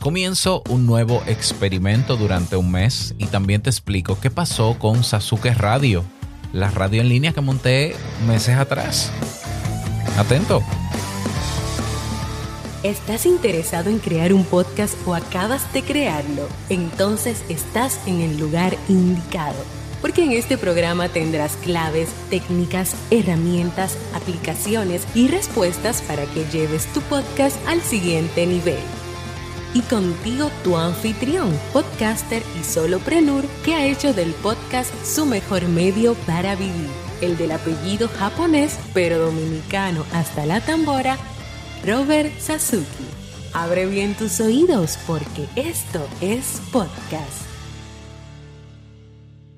Comienzo un nuevo experimento durante un mes y también te explico qué pasó con Sasuke Radio, la radio en línea que monté meses atrás. Atento. ¿Estás interesado en crear un podcast o acabas de crearlo? Entonces estás en el lugar indicado, porque en este programa tendrás claves, técnicas, herramientas, aplicaciones y respuestas para que lleves tu podcast al siguiente nivel y contigo tu anfitrión, podcaster y soloprenur que ha hecho del podcast su mejor medio para vivir, el del apellido japonés pero dominicano hasta la tambora, Robert Sasuki. Abre bien tus oídos porque esto es podcast.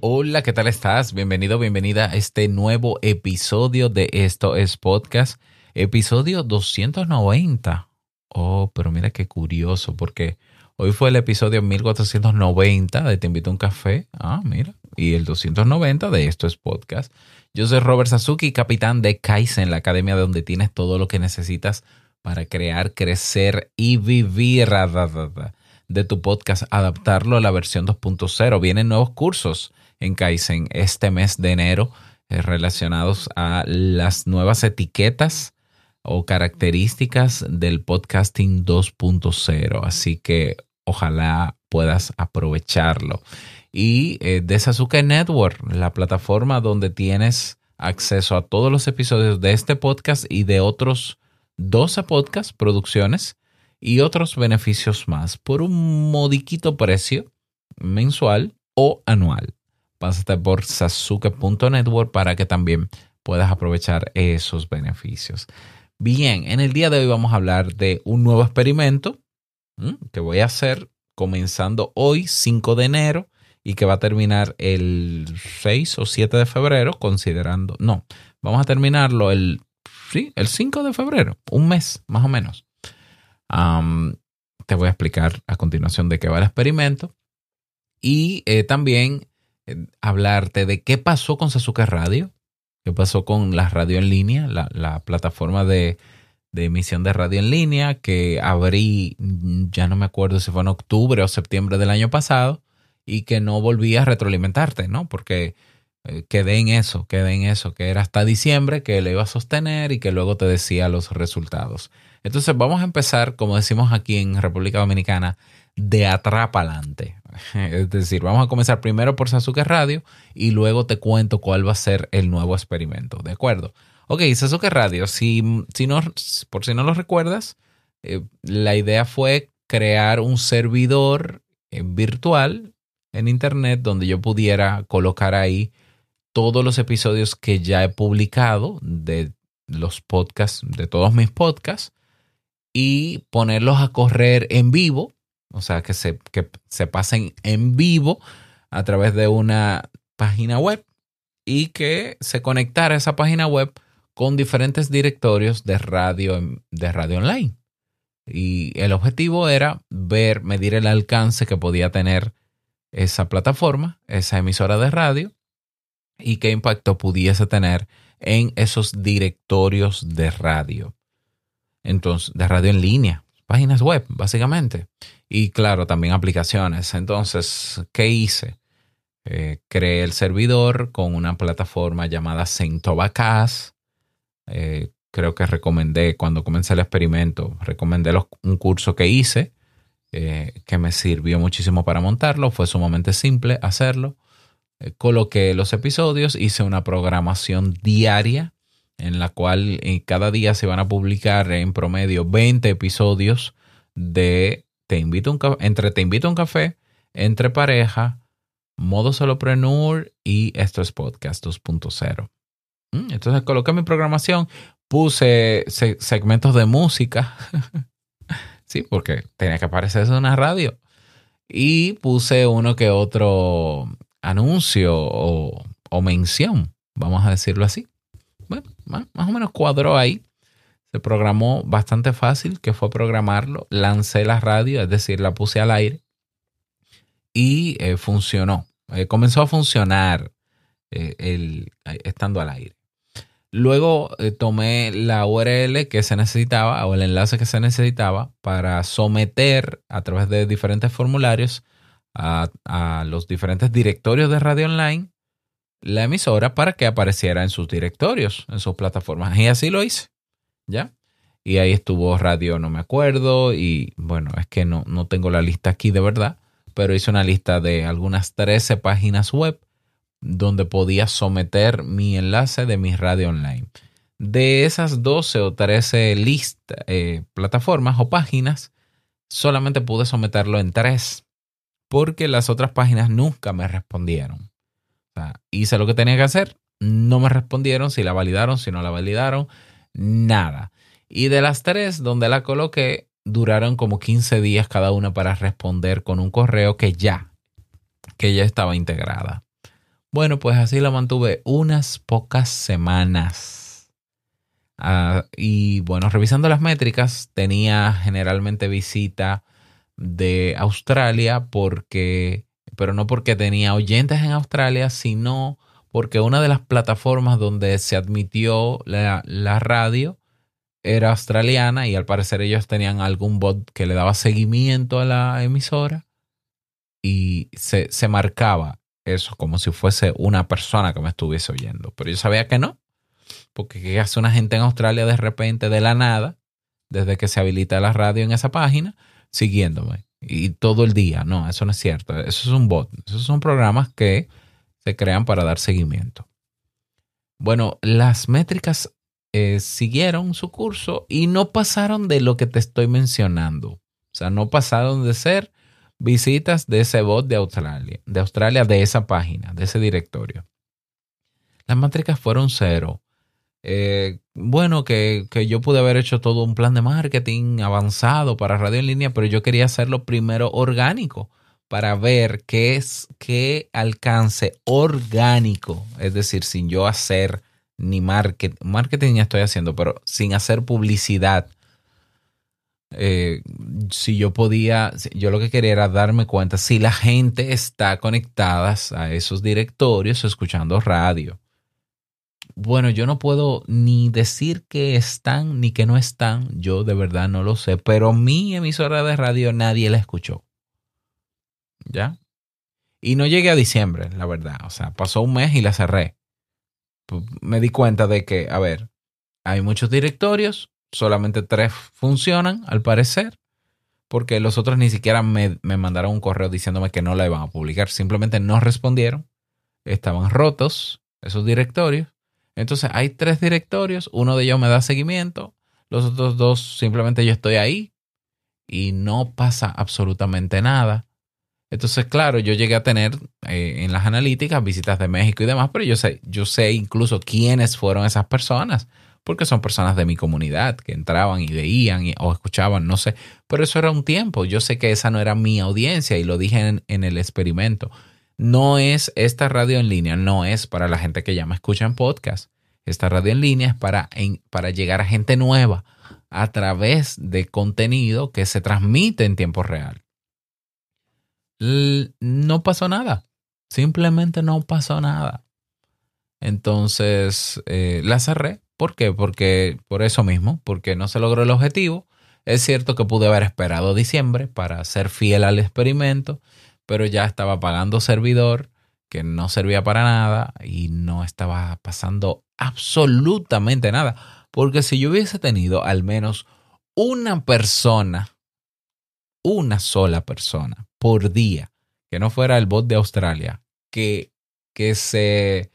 Hola, ¿qué tal estás? Bienvenido, bienvenida a este nuevo episodio de Esto es Podcast, episodio 290. Oh, pero mira qué curioso, porque hoy fue el episodio 1490 de Te invito a un café. Ah, mira. Y el 290 de Esto es Podcast. Yo soy Robert Sasuki, capitán de Kaizen, la academia donde tienes todo lo que necesitas para crear, crecer y vivir de tu podcast, adaptarlo a la versión 2.0. Vienen nuevos cursos en Kaizen este mes de enero eh, relacionados a las nuevas etiquetas o características del podcasting 2.0. Así que ojalá puedas aprovecharlo. Y eh, de Sasuke Network, la plataforma donde tienes acceso a todos los episodios de este podcast y de otros 12 podcasts, producciones y otros beneficios más por un modiquito precio mensual o anual. Pásate por sasuke.network para que también puedas aprovechar esos beneficios. Bien, en el día de hoy vamos a hablar de un nuevo experimento que voy a hacer comenzando hoy, 5 de enero, y que va a terminar el 6 o 7 de febrero, considerando, no, vamos a terminarlo el, sí, el 5 de febrero, un mes más o menos. te voy a explicar a continuación de qué va el experimento y eh, también eh, hablarte de qué pasó con Sasuke Radio, qué pasó con la radio en línea, la, plataforma de, emisión de radio en línea que abrí, ya no me acuerdo si fue en octubre o septiembre del año pasado, y que no volví a retroalimentarte, ¿no? Porque eh, quedé en eso, quedé en eso, que era hasta diciembre que le iba a sostener y que luego te decía los resultados. Entonces vamos a empezar, como decimos aquí en República Dominicana, de atrás para adelante. Es decir, vamos a comenzar primero por Sasuke Radio y luego te cuento cuál va a ser el nuevo experimento. ¿De acuerdo? Ok, Sasuke Radio, si, si no, por si no lo recuerdas, eh, la idea fue crear un servidor eh, virtual en Internet donde yo pudiera colocar ahí todos los episodios que ya he publicado de los podcasts, de todos mis podcasts, y ponerlos a correr en vivo o sea, que se, que se pasen en vivo a través de una página web y que se conectara esa página web con diferentes directorios de radio, de radio online. Y el objetivo era ver, medir el alcance que podía tener esa plataforma, esa emisora de radio, y qué impacto pudiese tener en esos directorios de radio. Entonces, de radio en línea, páginas web, básicamente. Y claro, también aplicaciones. Entonces, ¿qué hice? Eh, creé el servidor con una plataforma llamada Centobacas. Eh, creo que recomendé cuando comencé el experimento, recomendé un curso que hice eh, que me sirvió muchísimo para montarlo. Fue sumamente simple hacerlo. Eh, coloqué los episodios, hice una programación diaria en la cual cada día se van a publicar en promedio 20 episodios de Te invito un entre Te invito a un café, entre pareja, modo solopreneur y esto es podcast 2.0. Mm, entonces coloqué mi programación, puse segmentos de música, sí, porque tenía que aparecer eso en una radio, y puse uno que otro anuncio o, o mención, vamos a decirlo así bueno, más, o menos cuadró ahí. Se programó bastante fácil, que fue programarlo. Lancé la radio, es decir, la puse al aire y eh, funcionó. Eh, comenzó a funcionar eh, el, estando al aire. Luego tomé la URL que se necesitaba o el enlace que se necesitaba para someter a través de diferentes formularios a, a los diferentes directorios de radio online la emisora para que apareciera en sus directorios, en sus plataformas. Y así lo hice. ¿Ya? Y ahí estuvo radio, no me acuerdo. Y bueno, es que no, no tengo la lista aquí de verdad, pero hice una lista de algunas 13 páginas web donde podía someter mi enlace de mi radio online. De esas 12 o 13 listas, eh, plataformas o páginas, solamente pude someterlo en tres porque las otras páginas nunca me respondieron. Hice lo que tenía que hacer, no me respondieron si la validaron, si no la validaron, nada. Y de las tres donde la coloqué, duraron como 15 días cada una para responder con un correo que ya, que ya estaba integrada. Bueno, pues así la mantuve unas pocas semanas. Ah, y bueno, revisando las métricas, tenía generalmente visita de Australia porque, pero no porque tenía oyentes en Australia, sino porque una de las plataformas donde se admitió la, la radio era australiana y al parecer ellos tenían algún bot que le daba seguimiento a la emisora y se, se marcaba eso como si fuese una persona que me estuviese oyendo. Pero yo sabía que no, porque ¿qué hace una gente en Australia de repente, de la nada, desde que se habilita la radio en esa página, siguiéndome? Y todo el día. No, eso no es cierto. Eso es un bot. Esos son programas que se crean para dar seguimiento. Bueno, las métricas eh, siguieron su curso y no pasaron de lo que te estoy mencionando. O sea, no pasaron de ser visitas de ese bot de Australia, de Australia, de esa página, de ese directorio. Las métricas fueron cero. Eh, bueno, que, que, yo pude haber hecho todo un plan de marketing avanzado para radio en línea, pero yo quería hacerlo primero orgánico para ver qué es qué alcance orgánico, es decir, sin yo hacer ni marketing, marketing ya estoy haciendo, pero sin hacer publicidad eh, si yo podía, yo lo que quería era darme cuenta si la gente está conectada a esos directorios escuchando radio. Bueno, yo no puedo ni decir que están ni que no están, yo de verdad no lo sé, pero mi emisora de radio nadie la escuchó. ¿Ya? Y no llegué a diciembre, la verdad. O sea, pasó un mes y la cerré. Me di cuenta de que, a ver, hay muchos directorios, solamente tres funcionan, al parecer, porque los otros ni siquiera me, mandaron un correo diciéndome que no la iban a publicar, simplemente no respondieron, estaban rotos esos directorios. Entonces hay tres directorios, uno de ellos me da seguimiento, los otros dos simplemente yo estoy ahí y no pasa absolutamente nada. Entonces, claro, yo llegué a tener eh, en las analíticas visitas de México y demás, pero yo sé, yo sé incluso quiénes fueron esas personas porque son personas de mi comunidad que entraban y veían o escuchaban, no sé, pero eso era un tiempo, yo sé que esa no era mi audiencia y lo dije en, el experimento. No es esta radio en línea, no es para la gente que ya me escucha en podcast. Esta radio en línea es para, para llegar a gente nueva a través de contenido que se transmite en tiempo real. No pasó nada. Simplemente no pasó nada. Entonces eh, la cerré ¿Por qué? Porque por eso mismo, porque no se logró el objetivo. Es cierto que pude haber esperado diciembre para ser fiel al experimento, pero ya estaba pagando servidor que no servía para nada y no estaba pasando absolutamente nada. Porque si yo hubiese tenido al menos una persona, una sola persona por día, que no fuera el bot de Australia, que, que se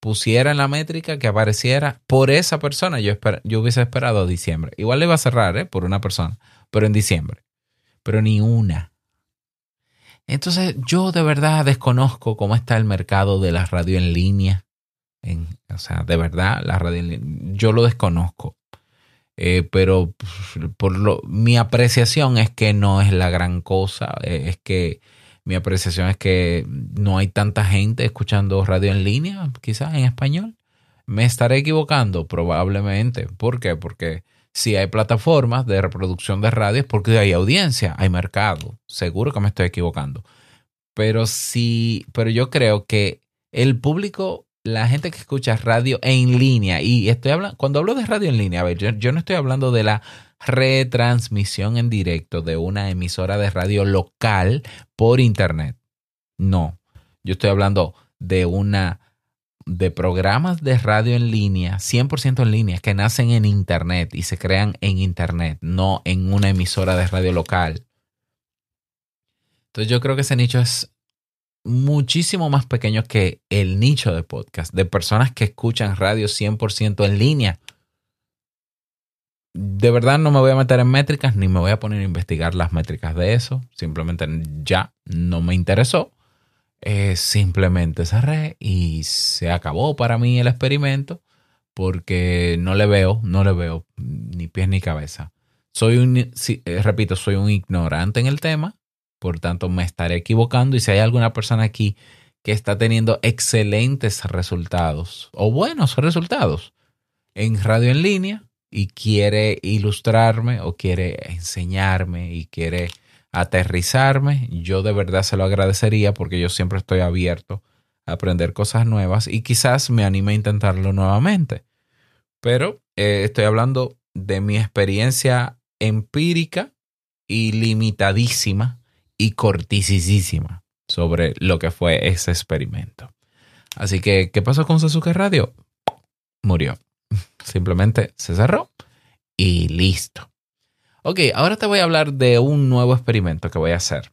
pusiera en la métrica que apareciera por esa persona, yo, yo hubiese esperado diciembre. Igual le iba a cerrar, ¿eh? Por una persona, pero en diciembre. Pero ni una. Entonces, yo de verdad desconozco cómo está el mercado de la radio en línea. En, o sea, de verdad, la radio en línea, yo lo desconozco. Eh, pero pues, por lo, mi apreciación es que no es la gran cosa. Eh, es que mi apreciación es que no hay tanta gente escuchando radio en línea, quizás en español. Me estaré equivocando, probablemente. ¿Por qué? Porque si hay plataformas de reproducción de radio es porque hay audiencia, hay mercado. Seguro que me estoy equivocando. Pero sí, pero yo creo que el público la gente que escucha radio en línea, y estoy hablando, cuando hablo de radio en línea, a ver, yo, no estoy hablando de la retransmisión en directo de una emisora de radio local por internet. No, yo estoy hablando de una de programas de radio en línea, 100% en línea, que nacen en internet y se crean en internet, no en una emisora de radio local. Entonces yo creo que ese nicho es muchísimo más pequeño que el nicho de podcast, de personas que escuchan radio 100% en línea. De verdad no me voy a meter en métricas ni me voy a poner a investigar las métricas de eso. Simplemente ya no me interesó. Eh, simplemente cerré y se acabó para mí el experimento porque no le veo, no le veo ni pies ni cabeza. Soy un, eh, repito, soy un ignorante en el tema, por tanto me estaré equivocando y si hay alguna persona aquí que está teniendo excelentes resultados o buenos resultados en radio en línea y quiere ilustrarme o quiere enseñarme y quiere aterrizarme, yo de verdad se lo agradecería porque yo siempre estoy abierto a aprender cosas nuevas y quizás me anime a intentarlo nuevamente. Pero eh, estoy hablando de mi experiencia empírica y limitadísima y cortisísima sobre lo que fue ese experimento. Así que, ¿qué pasó con Sasuke Radio? Murió. Simplemente se cerró y listo. Ok, ahora te voy a hablar de un nuevo experimento que voy a hacer.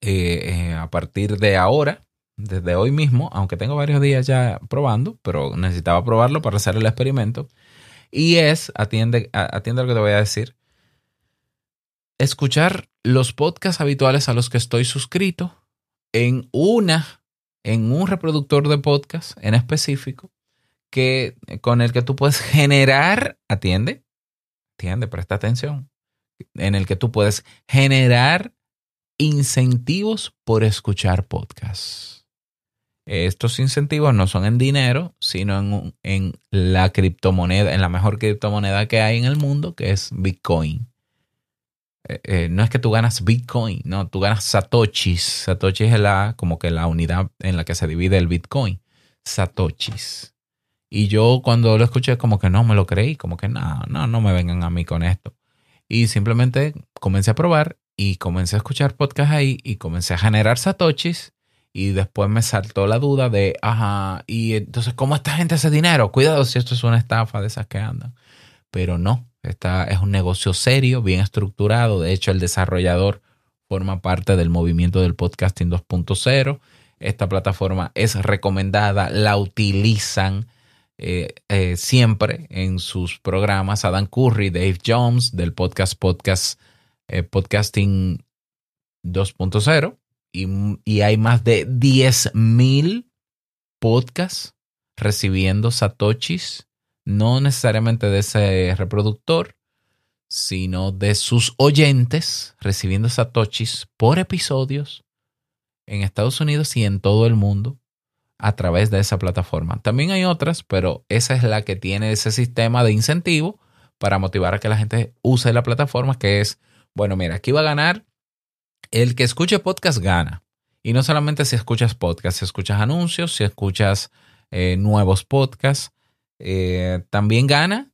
Eh, eh, a partir de ahora, desde hoy mismo, aunque tengo varios días ya probando, pero necesitaba probarlo para hacer el experimento. Y es, atiende, atiende lo que te voy a decir, escuchar los podcasts habituales a los que estoy suscrito en una, en un reproductor de podcast en específico, que, con el que tú puedes generar, atiende, atiende, presta atención, en el que tú puedes generar incentivos por escuchar podcasts. Estos incentivos no son en dinero, sino en, en, la criptomoneda, en la mejor criptomoneda que hay en el mundo, que es Bitcoin. Eh, eh, no es que tú ganas Bitcoin, no, tú ganas Satoshis. Satoshis es la, como que la unidad en la que se divide el Bitcoin. Satoshis. Y yo cuando lo escuché como que no me lo creí, como que no, no, no me vengan a mí con esto. Y simplemente comencé a probar y comencé a escuchar podcast ahí y comencé a generar satoshis. Y después me saltó la duda de, ajá, y entonces, ¿cómo esta gente hace dinero? Cuidado si esto es una estafa de esas que andan. Pero no, esta es un negocio serio, bien estructurado. De hecho, el desarrollador forma parte del movimiento del podcasting 2.0. Esta plataforma es recomendada, la utilizan eh, eh, siempre en sus programas Adam Curry, Dave Jones del podcast Podcast eh, Podcasting 2.0 y, y, hay más de 10.000 podcasts recibiendo satoshis, no necesariamente de ese reproductor, sino de sus oyentes recibiendo satoshis por episodios en Estados Unidos y en todo el mundo a través de esa plataforma. También hay otras, pero esa es la que tiene ese sistema de incentivo para motivar a que la gente use la plataforma, que es, bueno, mira, aquí va a ganar el que escuche podcast gana. Y no solamente si escuchas podcast, si escuchas anuncios, si escuchas eh, nuevos podcasts, eh, también gana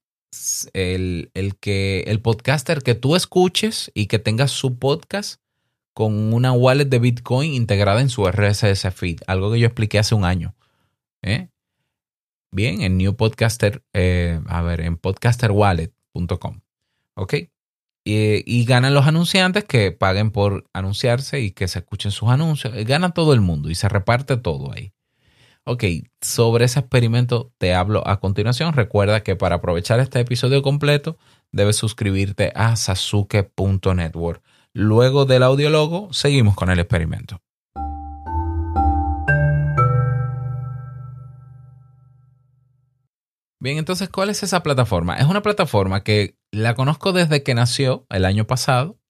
el, el, que el podcaster que tú escuches y que tenga su podcast con una wallet de Bitcoin integrada en su RSS feed, algo que yo expliqué hace un año. ¿eh? Bien, en New Podcaster, eh, a ver, en podcasterwallet.com. ¿Ok? Y, ganan los anunciantes que paguen por anunciarse y que se escuchen sus anuncios. Gana todo el mundo y se reparte todo ahí. Ok, sobre ese experimento te hablo a continuación. Recuerda que para aprovechar este episodio completo debes suscribirte a sasuke.network. Luego del audiólogo, seguimos con el experimento. Bien, entonces, ¿cuál es esa plataforma? Es una plataforma que la conozco desde que nació el año pasado,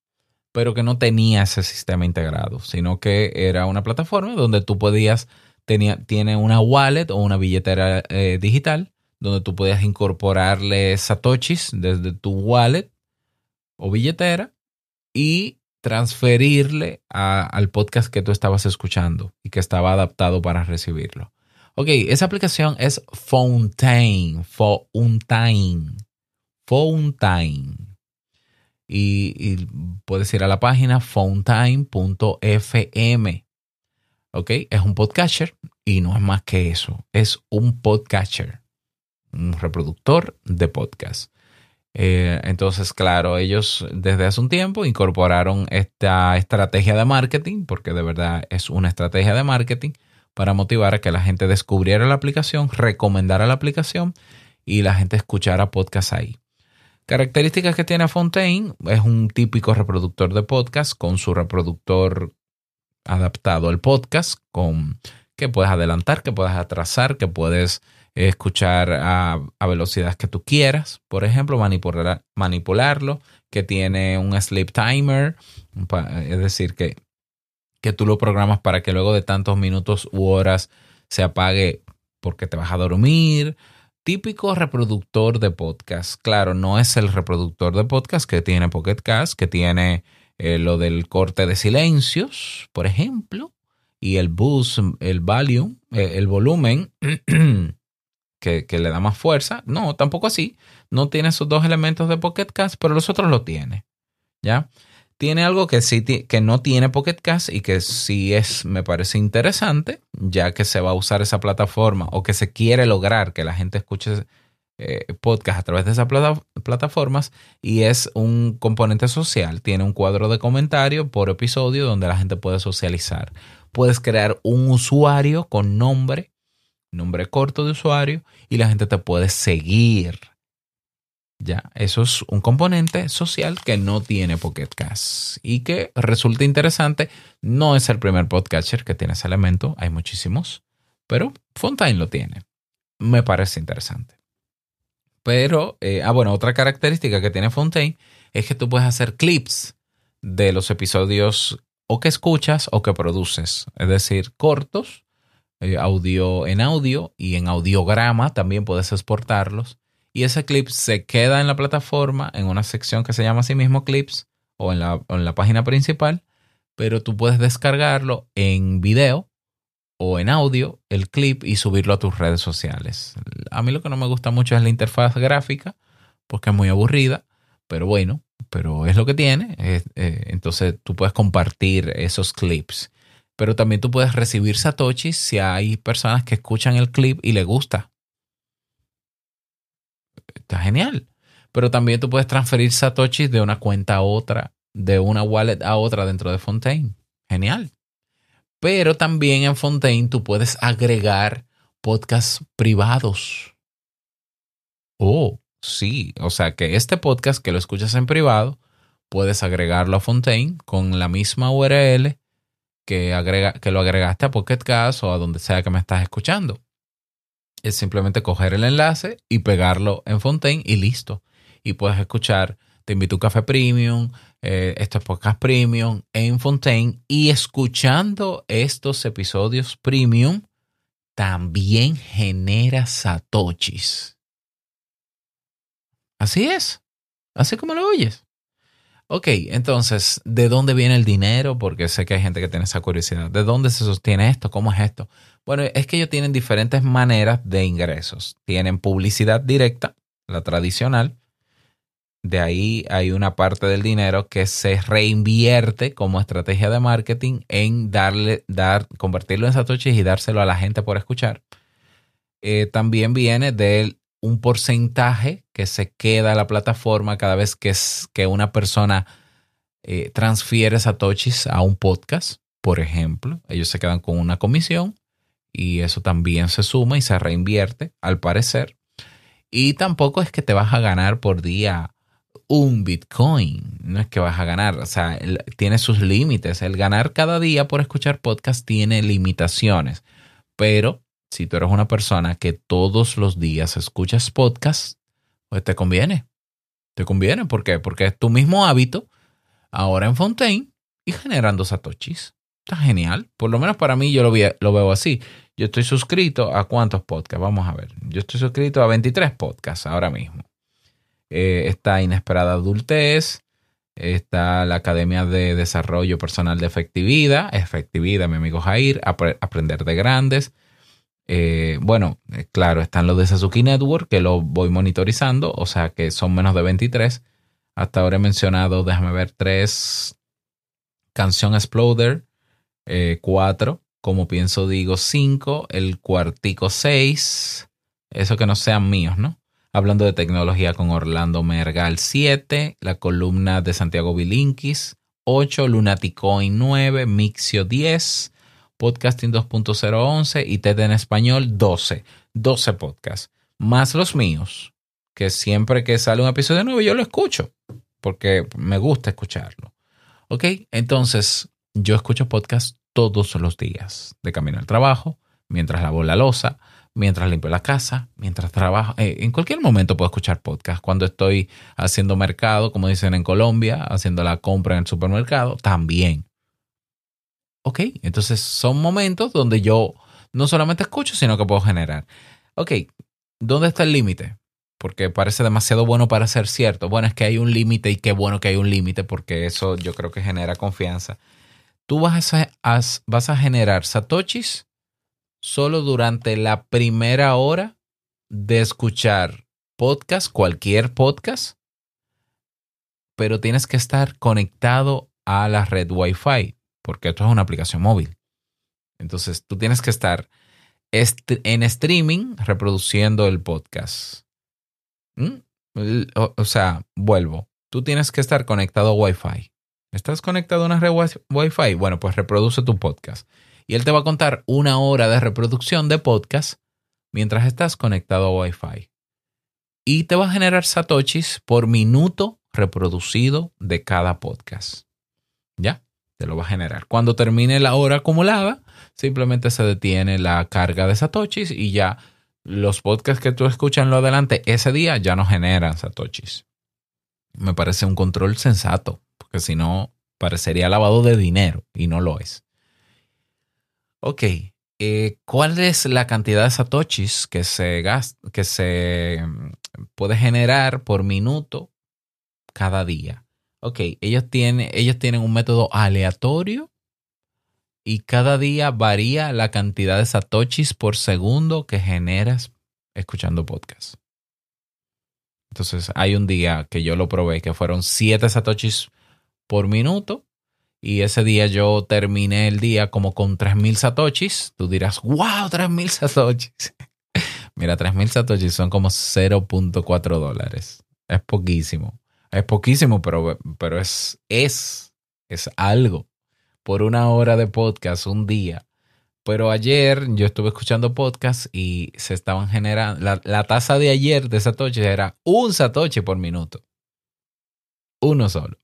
pero que no tenía ese sistema integrado, sino que era una plataforma donde tú podías, tenía, tiene una wallet o una billetera eh, digital, donde tú podías incorporarle satoshis desde tu wallet o billetera y transferirle al podcast que tú estabas escuchando y que estaba adaptado para recibirlo. Ok, esa aplicación es Fountain, Fountain, Fountain. Y, y puedes ir a la página fountain.fm. Ok, es un podcatcher y no es más que eso, es un podcatcher, un reproductor de podcast. Eh, entonces, claro, ellos desde hace un tiempo incorporaron esta estrategia de marketing, porque de verdad es una estrategia de marketing para motivar a que la gente descubriera la aplicación, recomendara la aplicación y la gente escuchara podcast ahí. Características que tiene Fontaine es un típico reproductor de podcast con su reproductor adaptado al podcast, con que puedes adelantar, que puedes atrasar, que puedes escuchar a, velocidades que tú quieras, por ejemplo, manipular, manipularlo, que tiene un sleep timer, es decir, que, que tú lo programas para que luego de tantos minutos u horas se apague porque te vas a dormir. Típico reproductor de podcast. Claro, no es el reproductor de podcast que tiene Pocket Cast, que tiene eh, lo del corte de silencios, por ejemplo, y el boost, el volume, eh, el volumen que, le da más fuerza. No, tampoco así. No tiene esos dos elementos de Pocket Cast, pero los otros lo tiene. ¿Ya? Tiene algo que sí que no tiene Pocket Cast y que sí es, me parece interesante, ya que se va a usar esa plataforma o que se quiere lograr que la gente escuche eh, podcast a través de esas plataformas y es un componente social. Tiene un cuadro de comentario por episodio donde la gente puede socializar. Puedes crear un usuario con nombre nombre corto de usuario y la gente te puede seguir. Ya, eso es un componente social que no tiene Pocket Cast y que resulta interesante. No es el primer podcatcher que tiene ese elemento, hay muchísimos, pero Fontaine lo tiene. Me parece interesante. Pero, eh, ah, bueno, otra característica que tiene Fontaine es que tú puedes hacer clips de los episodios o que escuchas o que produces, es decir, cortos eh, audio en audio y en audiograma también puedes exportarlos. Y ese clip se queda en la plataforma en una sección que se llama así mismo clips o en la, en la página principal, pero tú puedes descargarlo en video o en audio el clip y subirlo a tus redes sociales. A mí lo que no me gusta mucho es la interfaz gráfica porque es muy aburrida, pero bueno, pero es lo que tiene. Eh, entonces tú puedes compartir esos clips pero también tú puedes recibir satoshis si hay personas que escuchan el clip y le gusta. Está genial. Pero también tú puedes transferir satoshis de una cuenta a otra, de una wallet a otra dentro de Fontaine. Genial. Pero también en Fontaine tú puedes agregar podcasts privados. Oh, sí. O sea que este podcast que lo escuchas en privado, puedes agregarlo a Fontaine con la misma URL que, agrega, que lo agregaste a Pocket Cast o a donde sea que me estás escuchando. Es simplemente coger el enlace y pegarlo en Fontaine y listo. Y puedes escuchar Te invito a un café premium, eh, estos podcast premium en Fontaine y escuchando estos episodios premium también genera satoshis. Así es. Así como lo oyes. Ok, entonces, ¿de dónde viene el dinero? Porque sé que hay gente que tiene esa curiosidad. ¿De dónde se sostiene esto? ¿Cómo es esto? Bueno, es que ellos tienen diferentes maneras de ingresos. Tienen publicidad directa, la tradicional. De ahí hay una parte del dinero que se reinvierte como estrategia de marketing en darle, dar, convertirlo en satoshis y dárselo a la gente por escuchar. Eh, también viene del un porcentaje que se queda a la plataforma cada vez que, es, que una persona eh, transfiere satoshis a un podcast, por ejemplo. Ellos se quedan con una comisión y eso también se suma y se reinvierte, al parecer. Y tampoco es que te vas a ganar por día un Bitcoin. No es que vas a ganar, o sea, tiene sus límites. El ganar cada día por escuchar podcast tiene limitaciones, pero si tú eres una persona que todos los días escuchas podcast, pues te conviene. Te conviene. ¿Por qué? Porque es tu mismo hábito ahora en Fontaine y generando satoshis. Está genial. Por lo menos para mí yo lo, lo veo así. Yo estoy suscrito a cuántos podcasts. Vamos a ver. Yo estoy suscrito a 23 podcasts ahora mismo. Eh, está Inesperada Adultez. Está la Academia de Desarrollo Personal de Efectividad. Efectividad, mi amigo Jair. Aprender de Grandes Eh, bueno, eh, claro, están los de Sasuke Network, que lo voy monitorizando, o sea que son menos de 23. Hasta ahora he mencionado, déjame ver, tres. Canción Exploder, eh, cuatro. Como pienso, digo, cinco. El cuartico, seis. Eso que no sean míos, ¿no? Hablando de tecnología con Orlando Mergal, 7. La columna de Santiago Bilinkis, 8. Lunaticoin, 9. Mixio, 10. Podcasting 2.011 y TED en español 12. 12 podcasts. Más los míos, que siempre que sale un episodio nuevo yo lo escucho, porque me gusta escucharlo. ¿Ok? Entonces, yo escucho podcasts todos los días, de camino al trabajo, mientras lavo la losa, mientras limpio la casa, mientras trabajo. Eh, en cualquier momento puedo escuchar podcast. Cuando estoy haciendo mercado, como dicen en Colombia, haciendo la compra en el supermercado, también. Ok, entonces son momentos donde yo no solamente escucho, sino que puedo generar. Ok, ¿dónde está el límite? Porque parece demasiado bueno para ser cierto. Bueno, es que hay un límite y qué bueno que hay un límite porque eso yo creo que genera confianza. Tú vas a, vas a generar satoshis solo durante la primera hora de escuchar podcast, cualquier podcast, pero tienes que estar conectado a la red Wi-Fi porque esto es una aplicación móvil. Entonces tú tienes que estar en streaming reproduciendo el podcast. ¿Mm? O, sea, vuelvo. Tú tienes que estar conectado a Wi-Fi. ¿Estás conectado a una red Wi-Fi? Bueno, pues reproduce tu podcast. Y él te va a contar una hora de reproducción de podcast mientras estás conectado a Wi-Fi. Y te va a generar satoshis por minuto reproducido de cada podcast. ¿Ya? te lo va a generar. Cuando termine la hora acumulada, simplemente se detiene la carga de satoshis y ya los podcasts que tú escuchas en lo adelante ese día ya no generan satoshis. Me parece un control sensato, porque si no, parecería lavado de dinero y no lo es. Ok, eh, ¿cuál es la cantidad de satoshis que se, que se mm, puede generar por minuto cada día? ok, ellos tienen, ellos tienen un método aleatorio y cada día varía la cantidad de satoshis por segundo que generas escuchando podcast. Entonces hay un día que yo lo probé que fueron 7 satoshis por minuto y ese día yo terminé el día como con 3000 satoshis. Tú dirás, wow, 3000 satoshis. Mira, 3000 satoshis son como 0.4 dólares. Es poquísimo. Es poquísimo, pero, pero es, es, es algo. Por una hora de podcast, un día. Pero ayer yo estuve escuchando podcast y se estaban generando. La, tasa de ayer de Satoshi era un Satoshi por minuto. Uno solo.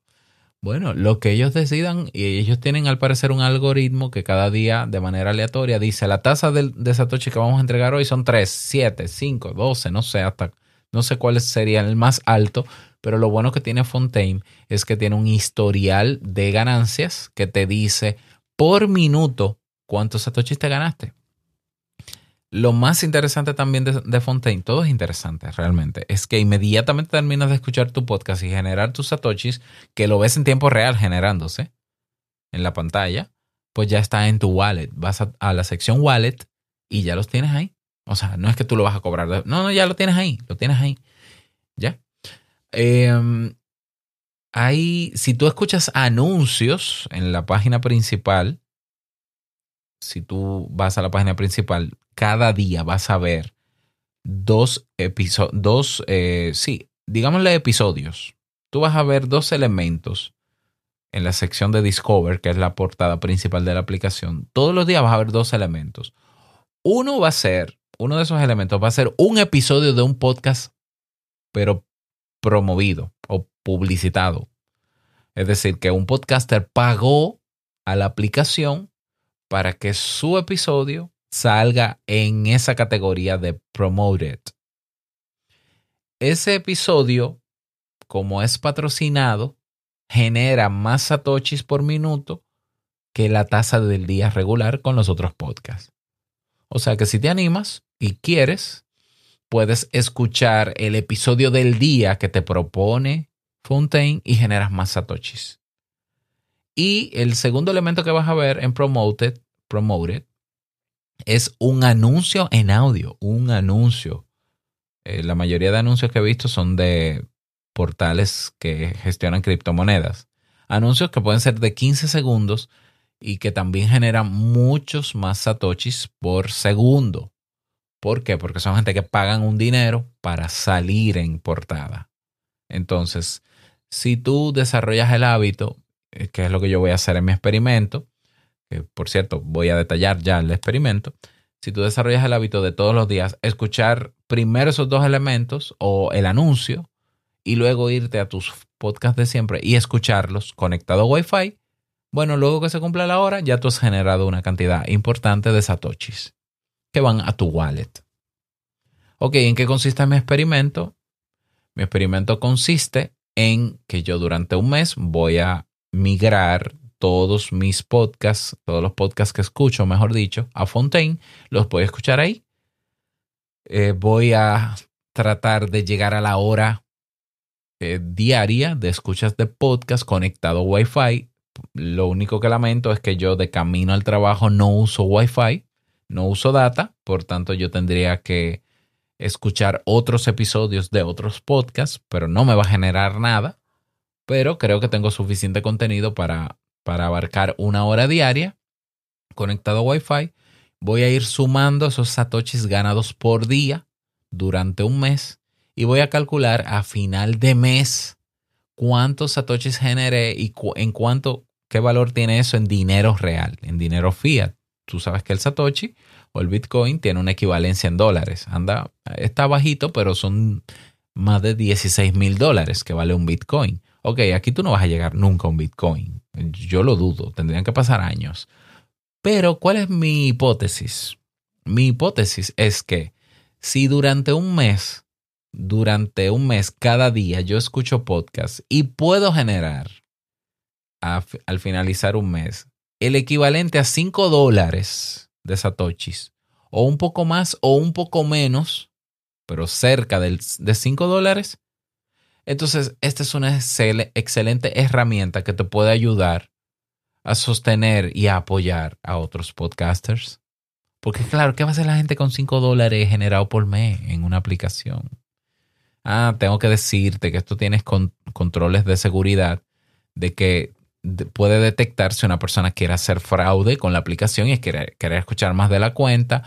Bueno, lo que ellos decidan, y ellos tienen al parecer un algoritmo que cada día de manera aleatoria dice la tasa de, de Satoshi que vamos a entregar hoy son 3, 7, 5, 12, no sé, hasta no sé cuál sería el más alto, pero lo bueno que tiene Fontaine es que tiene un historial de ganancias que te dice por minuto cuántos satoshis te ganaste. Lo más interesante también de, Fontaine, todo es interesante realmente, es que inmediatamente terminas de escuchar tu podcast y generar tus satoshis, que lo ves en tiempo real generándose en la pantalla, pues ya está en tu wallet. Vas a, la sección wallet y ya los tienes ahí. O sea, no es que tú lo vas a cobrar. No, no, ya lo tienes ahí, lo tienes ahí. ¿Ya? Eh, si tú escuchas anuncios en la página principal, si tú vas a la página principal, cada día vas a ver dos episodios, dos, eh, sí, digámosle episodios. Tú vas a ver dos elementos en la sección de Discover, que es la portada principal de la aplicación. Todos los días vas a ver dos elementos. Uno va a ser, uno de esos elementos va a ser un episodio de un podcast, pero promovido o publicitado. Es decir, que un podcaster pagó a la aplicación para que su episodio salga en esa categoría de promoted. Ese episodio, como es patrocinado, genera más satoshis por minuto que la tasa del día regular con los otros podcasts. O sea que si te animas y quieres, puedes escuchar el episodio del día que te propone Fontaine y generas más satoshis. Y el segundo elemento que vas a ver en Promoted, Promoted es un anuncio en audio, un anuncio. Eh, la mayoría de anuncios que he visto son de portales que gestionan criptomonedas. Anuncios que pueden ser de 15 segundos y que también generan muchos más satoshis por segundo. ¿Por qué? Porque son gente que pagan un dinero para salir en portada. Entonces, si tú desarrollas el hábito, eh, que es lo que yo voy a hacer en mi experimento, por cierto voy a detallar ya el experimento, si tú desarrollas el hábito de todos los días escuchar primero esos dos elementos o el anuncio y luego irte a tus podcasts de siempre y escucharlos conectado a Wi-Fi, bueno, luego que se cumpla la hora, ya tú has generado una cantidad importante de satoshis que van a tu wallet. Ok, ¿en qué consiste mi experimento? Mi experimento consiste en que yo durante un mes voy a migrar todos mis podcasts, todos los podcasts que escucho, mejor dicho, a Fontaine, los voy a escuchar ahí. Eh, voy a tratar de llegar a la hora eh, diaria de escuchas de podcast conectado a Wi-Fi. Lo único que lamento es que yo de camino al trabajo no uso Wi-Fi, no uso data, por tanto yo tendría que escuchar otros episodios de otros podcasts, pero no me va a generar nada. Pero creo que tengo suficiente contenido para para abarcar una hora diaria conectado a Wi-Fi. Voy a ir sumando esos satoshis ganados por día durante un mes y voy a calcular a final de mes cuántos satoshis generé y en cuánto, qué valor tiene eso en dinero real, en dinero fiat. Tú sabes que el satoshi o el bitcoin tiene una equivalencia en dólares. Anda, está bajito, pero son más de 16 mil dólares que vale un bitcoin. Ok, aquí tú no vas a llegar nunca a un bitcoin. Yo lo dudo, tendrían que pasar años. Pero, ¿cuál es mi hipótesis? Mi hipótesis es que si durante un mes, durante un mes cada día yo escucho podcast y puedo generar al finalizar un mes el equivalente a 5 dólares de satoshis, o un poco más o un poco menos, pero cerca de 5 dólares, entonces, esta es una excelente herramienta que te puede ayudar a sostener y a apoyar a otros podcasters. Porque claro, ¿qué va a hacer la gente con 5 dólares generado por mes en una aplicación? Ah, tengo que decirte que esto tienes controles de seguridad de que puede detectar si una persona quiere hacer fraude con la aplicación y quiere, escuchar más de la cuenta.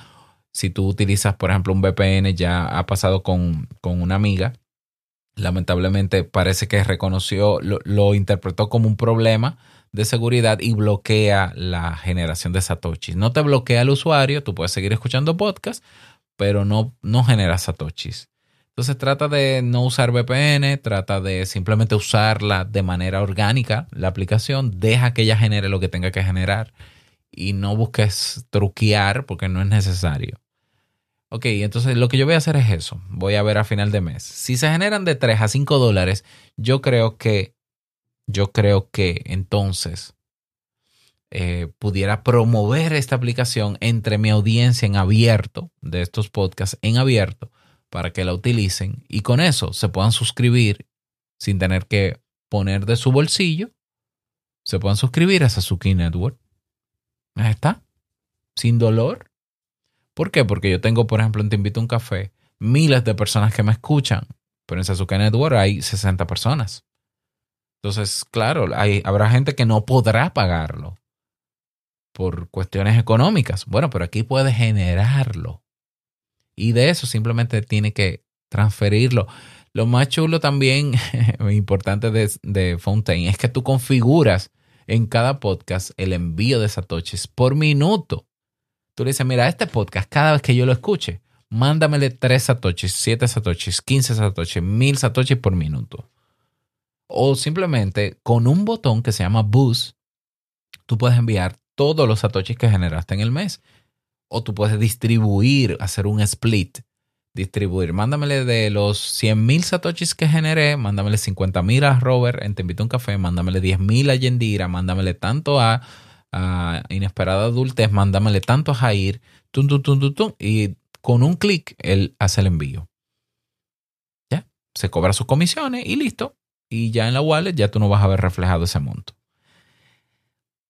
Si tú utilizas, por ejemplo, un VPN, ya ha pasado con, con una amiga lamentablemente parece que reconoció, lo, interpretó como un problema de seguridad y bloquea la generación de satoshis. No te bloquea el usuario, tú puedes seguir escuchando podcast, pero no, no genera satoshis. Entonces trata de no usar VPN, trata de simplemente usarla de manera orgánica, la aplicación, deja que ella genere lo que tenga que generar y no busques truquear porque no es necesario. Ok, entonces lo que yo voy a hacer es eso. Voy a ver a final de mes. Si se generan de 3 a 5 dólares, yo creo que, yo creo que entonces eh, pudiera promover esta aplicación entre mi audiencia en abierto, de estos podcasts en abierto, para que la utilicen y con eso se puedan suscribir sin tener que poner de su bolsillo. Se puedan suscribir a Sasuke Network. Ahí está. Sin dolor ¿Por qué? Porque yo tengo, por ejemplo, en Te Invito a un Café, miles de personas que me escuchan, pero en Sasuke Network hay 60 personas. Entonces, claro, hay, habrá gente que no podrá pagarlo por cuestiones económicas. Bueno, pero aquí puede generarlo. Y de eso simplemente tiene que transferirlo. Lo más chulo también, importante de, de Fontaine, es que tú configuras en cada podcast el envío de satoshis por minuto. Tú le dices, mira, este podcast, cada vez que yo lo escuche, mándamele 3 satoshis, 7 satoshis, 15 satoshis, 1000 satoshis por minuto. O simplemente con un botón que se llama Boost, tú puedes enviar todos los satoshis que generaste en el mes. O tú puedes distribuir, hacer un split. Distribuir. Mándamele de los 100.000 satoshis que generé, mándamele 50.000 a Robert en Te Invito a un Café, mándamele 10.000 a Yendira, mándamele tanto a Inesperada Adultez, mándamele tanto a Jair, y con un clic él hace el envío. Ya, se cobra sus comisiones y listo. Y ya en la wallet ya tú no vas a ver reflejado ese monto.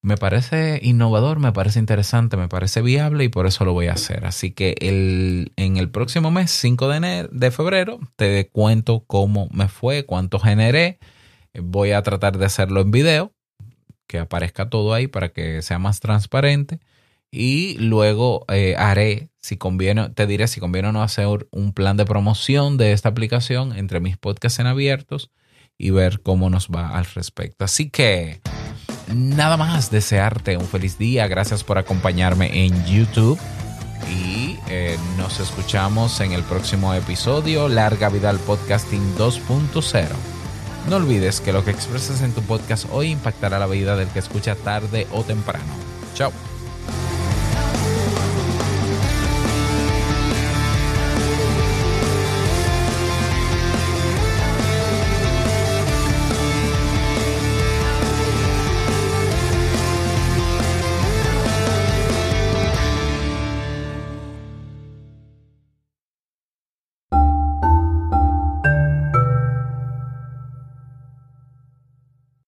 me parece innovador, me parece interesante, me parece viable y por eso lo voy a hacer. Así que el, en el próximo mes, 5 de, de febrero, te cuento cómo me fue, cuánto generé. Voy a tratar de hacerlo en video, que aparezca todo ahí para que sea más transparente. Y luego eh, haré, si conviene, te diré si conviene o no hacer un plan de promoción de esta aplicación entre mis podcasts en abiertos y ver cómo nos va al respecto. Así que nada más desearte un feliz día. Gracias por acompañarme en YouTube. Y eh, nos escuchamos en el próximo episodio, Larga Vida al Podcasting 2.0. No olvides que lo que expresas en tu podcast hoy impactará la vida del que escucha tarde o temprano. Chao.